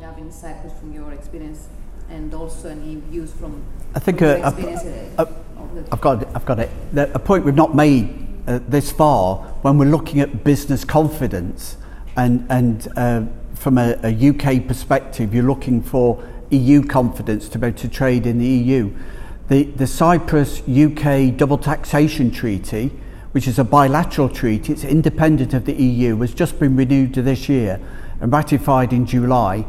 have in Cyprus from your experience and also any views from I think uh, a- uh, the I've got it. I've got it. A point we've not made uh, this far when we're looking at business confidence and and uh, from a, a UK perspective, you're looking for EU confidence to be able to trade in the EU. The the Cyprus UK double taxation treaty, which is a bilateral treaty, it's independent of the EU, has just been renewed this year and ratified in July.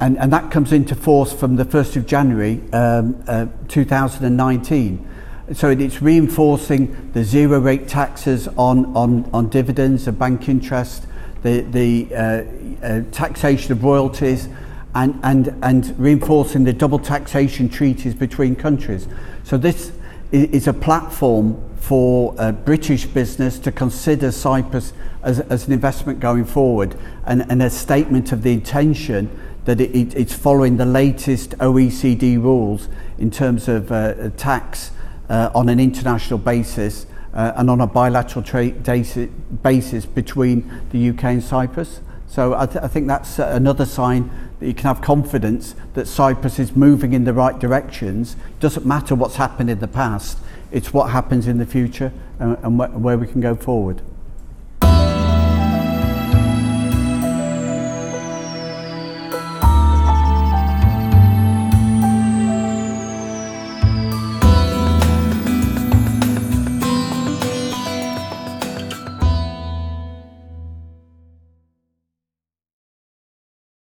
and, and that comes into force from the 1st of January um, uh, 2019. So it's reinforcing the zero rate taxes on, on, on dividends and bank interest, the, the uh, uh, taxation of royalties, and, and, and reinforcing the double taxation treaties between countries. So this is a platform for uh, British business to consider Cyprus as, as an investment going forward and, and a statement of the intention that it, it, it's following the latest OECD rules in terms of uh, tax uh, on an international basis uh, and on a bilateral trade basis between the UK and Cyprus. So I, th- I think that's uh, another sign that you can have confidence that Cyprus is moving in the right directions. Doesn't matter what's happened in the past, it's what happens in the future and, and wh- where we can go forward.